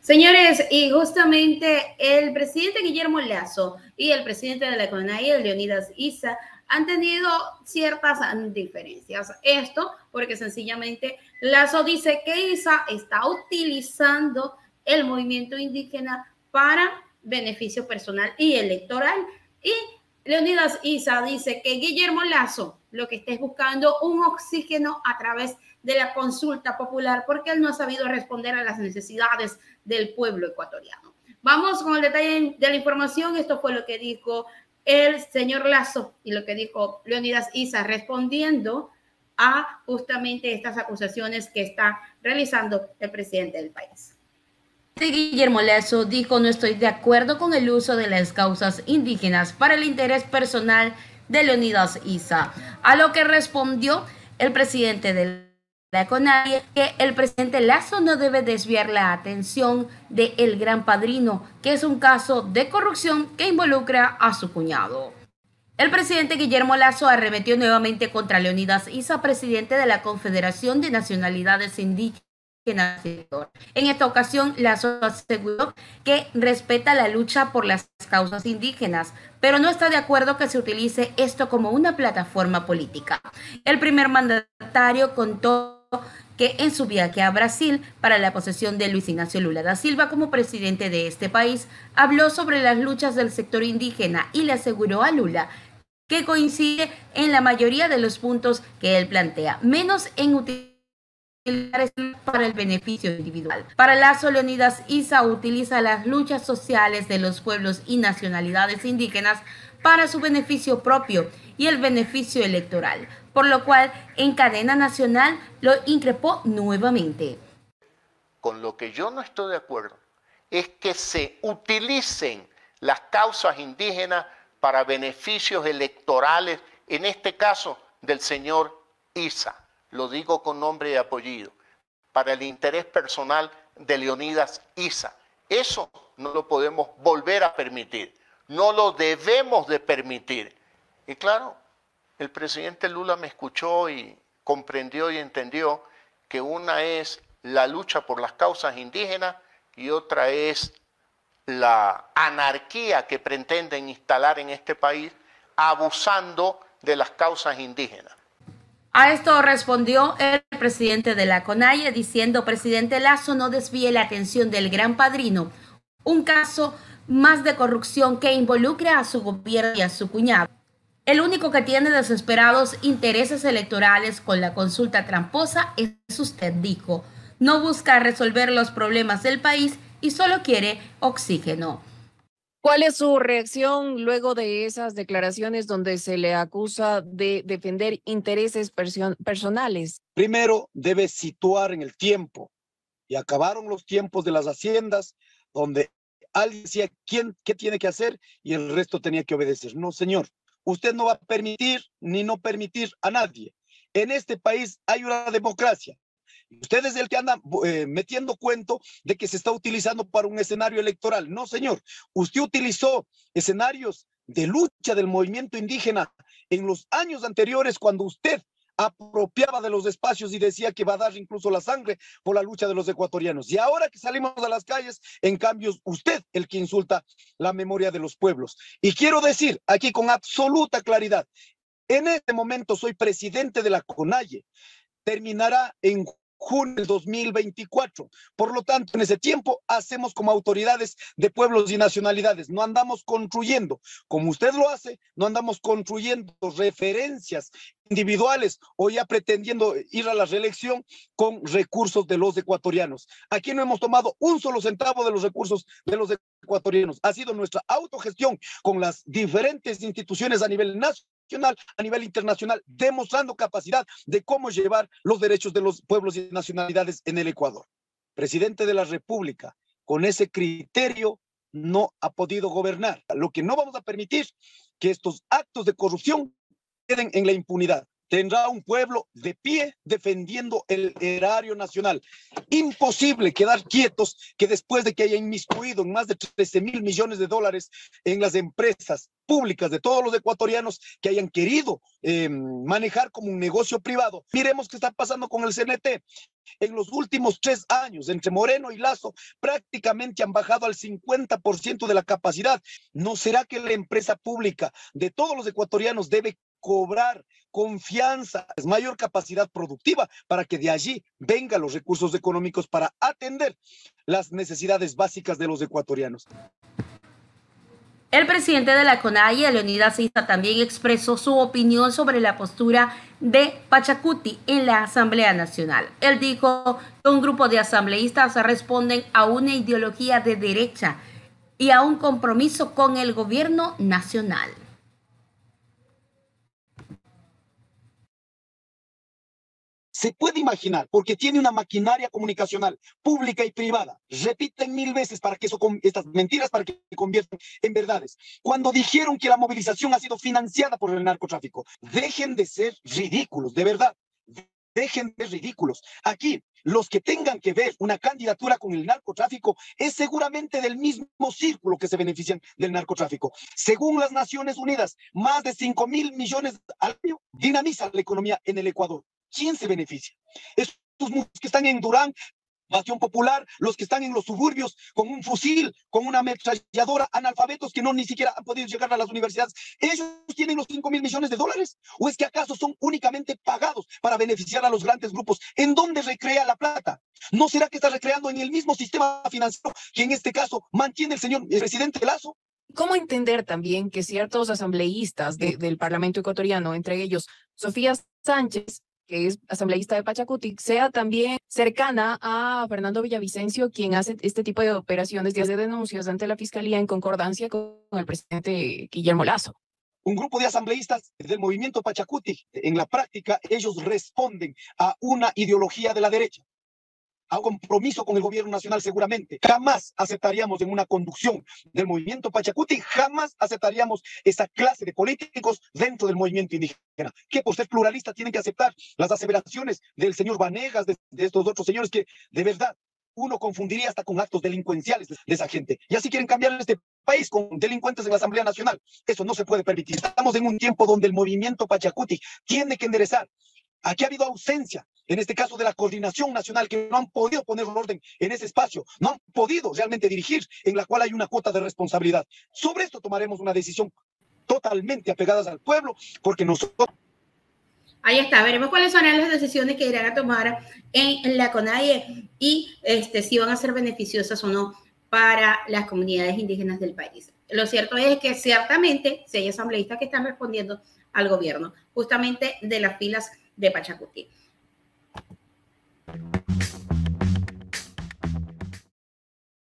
Señores, y justamente el presidente Guillermo Lazo y el presidente de la CONAIE, Leonidas Isa, han tenido ciertas diferencias. Esto porque sencillamente Lazo dice que Isa está utilizando el movimiento indígena para beneficio personal y electoral. Y Leonidas Isa dice que Guillermo Lazo lo que está es buscando un oxígeno a través de la consulta popular porque él no ha sabido responder a las necesidades del pueblo ecuatoriano. Vamos con el detalle de la información. Esto fue lo que dijo el señor Lazo y lo que dijo Leonidas Isa respondiendo a justamente estas acusaciones que está realizando el presidente del país. Guillermo Lazo dijo no estoy de acuerdo con el uso de las causas indígenas para el interés personal de Leonidas Isa, a lo que respondió el presidente del la CONAIE que el presidente Lazo no debe desviar la atención de el gran padrino, que es un caso de corrupción que involucra a su cuñado. El presidente Guillermo Lazo arremetió nuevamente contra Leonidas Isa, presidente de la Confederación de Nacionalidades Indígenas. En esta ocasión, Lazo aseguró que respeta la lucha por las causas indígenas, pero no está de acuerdo que se utilice esto como una plataforma política. El primer mandatario contó que en su viaje a Brasil para la posesión de Luis Ignacio Lula da Silva como presidente de este país, habló sobre las luchas del sector indígena y le aseguró a Lula que coincide en la mayoría de los puntos que él plantea, menos en utilizar para el beneficio individual. Para Lazo Leonidas Isa utiliza las luchas sociales de los pueblos y nacionalidades indígenas para su beneficio propio y el beneficio electoral, por lo cual en cadena nacional lo increpó nuevamente. Con lo que yo no estoy de acuerdo es que se utilicen las causas indígenas para beneficios electorales, en este caso del señor Isa, lo digo con nombre y apellido, para el interés personal de Leonidas Isa. Eso no lo podemos volver a permitir, no lo debemos de permitir. Y claro, el presidente Lula me escuchó y comprendió y entendió que una es la lucha por las causas indígenas y otra es la anarquía que pretenden instalar en este país abusando de las causas indígenas. A esto respondió el presidente de la CONAIE diciendo, presidente Lazo, no desvíe la atención del gran padrino, un caso más de corrupción que involucra a su gobierno y a su cuñado. El único que tiene desesperados intereses electorales con la consulta tramposa es usted, dijo. No busca resolver los problemas del país y solo quiere oxígeno. ¿Cuál es su reacción luego de esas declaraciones donde se le acusa de defender intereses personales? Primero, debe situar en el tiempo. Y acabaron los tiempos de las haciendas donde alguien decía quién, qué tiene que hacer y el resto tenía que obedecer. No, señor usted no va a permitir ni no permitir a nadie. En este país hay una democracia. Usted es el que anda eh, metiendo cuento de que se está utilizando para un escenario electoral. No, señor. Usted utilizó escenarios de lucha del movimiento indígena en los años anteriores cuando usted apropiaba de los espacios y decía que va a dar incluso la sangre por la lucha de los ecuatorianos. Y ahora que salimos a las calles, en cambio, usted el que insulta la memoria de los pueblos. Y quiero decir aquí con absoluta claridad, en este momento soy presidente de la CONAIE. Terminará en junio del 2024. Por lo tanto, en ese tiempo hacemos como autoridades de pueblos y nacionalidades. No andamos construyendo, como usted lo hace, no andamos construyendo referencias individuales o ya pretendiendo ir a la reelección con recursos de los ecuatorianos. Aquí no hemos tomado un solo centavo de los recursos de los ecuatorianos. Ha sido nuestra autogestión con las diferentes instituciones a nivel nacional a nivel internacional, demostrando capacidad de cómo llevar los derechos de los pueblos y nacionalidades en el Ecuador. Presidente de la República, con ese criterio no ha podido gobernar. Lo que no vamos a permitir que estos actos de corrupción queden en la impunidad. Tendrá un pueblo de pie defendiendo el erario nacional. Imposible quedar quietos que después de que haya inmiscuido en más de 13 mil millones de dólares en las empresas públicas de todos los ecuatorianos que hayan querido eh, manejar como un negocio privado. Miremos qué está pasando con el CNT. En los últimos tres años, entre Moreno y Lazo, prácticamente han bajado al 50% de la capacidad. ¿No será que la empresa pública de todos los ecuatorianos debe cobrar confianza, es mayor capacidad productiva para que de allí vengan los recursos económicos para atender las necesidades básicas de los ecuatorianos. El presidente de la CONAIE, Leonidas Issa, también expresó su opinión sobre la postura de Pachacuti en la Asamblea Nacional. Él dijo que un grupo de asambleístas responden a una ideología de derecha y a un compromiso con el gobierno nacional. Se puede imaginar, porque tiene una maquinaria comunicacional pública y privada. Repiten mil veces para que eso, estas mentiras para que se conviertan en verdades. Cuando dijeron que la movilización ha sido financiada por el narcotráfico, dejen de ser ridículos, de verdad. Dejen de ser ridículos. Aquí, los que tengan que ver una candidatura con el narcotráfico es seguramente del mismo círculo que se benefician del narcotráfico. Según las Naciones Unidas, más de 5 mil millones al año dinamizan la economía en el Ecuador. ¿Quién se beneficia? Estos que están en Durán, Bastión Popular, los que están en los suburbios con un fusil, con una ametralladora, analfabetos que no ni siquiera han podido llegar a las universidades, ¿ellos tienen los 5 mil millones de dólares? ¿O es que acaso son únicamente pagados para beneficiar a los grandes grupos? ¿En dónde recrea la plata? ¿No será que está recreando en el mismo sistema financiero que en este caso mantiene el señor el presidente Lazo? ¿Cómo entender también que ciertos asambleístas del Parlamento ecuatoriano, entre ellos Sofía Sánchez, que es asambleísta de Pachacuti, sea también cercana a Fernando Villavicencio, quien hace este tipo de operaciones de denuncias ante la Fiscalía en concordancia con el presidente Guillermo Lazo. Un grupo de asambleístas del movimiento Pachacuti, en la práctica, ellos responden a una ideología de la derecha a compromiso con el gobierno nacional seguramente. Jamás aceptaríamos en una conducción del movimiento Pachacuti, jamás aceptaríamos esa clase de políticos dentro del movimiento indígena, que por ser pluralista tienen que aceptar las aseveraciones del señor Vanegas, de, estos otros señores que de verdad uno confundiría hasta con actos delincuenciales de esa gente. Y así quieren cambiar este país con delincuentes en la Asamblea Nacional. Eso no se puede permitir. Estamos en un tiempo donde el movimiento Pachacuti tiene que enderezar Aquí ha habido ausencia, en este caso de la coordinación nacional, que no han podido poner un orden en ese espacio, no han podido realmente dirigir, en la cual hay una cuota de responsabilidad. Sobre esto tomaremos una decisión totalmente apegadas al pueblo, porque nosotros... Ahí está, veremos cuáles son las decisiones que irán a tomar en la CONAIE y este, si van a ser beneficiosas o no para las comunidades indígenas del país. Lo cierto es que ciertamente si hay asambleístas que están respondiendo al gobierno, justamente de las filas de Pachacuti. thank you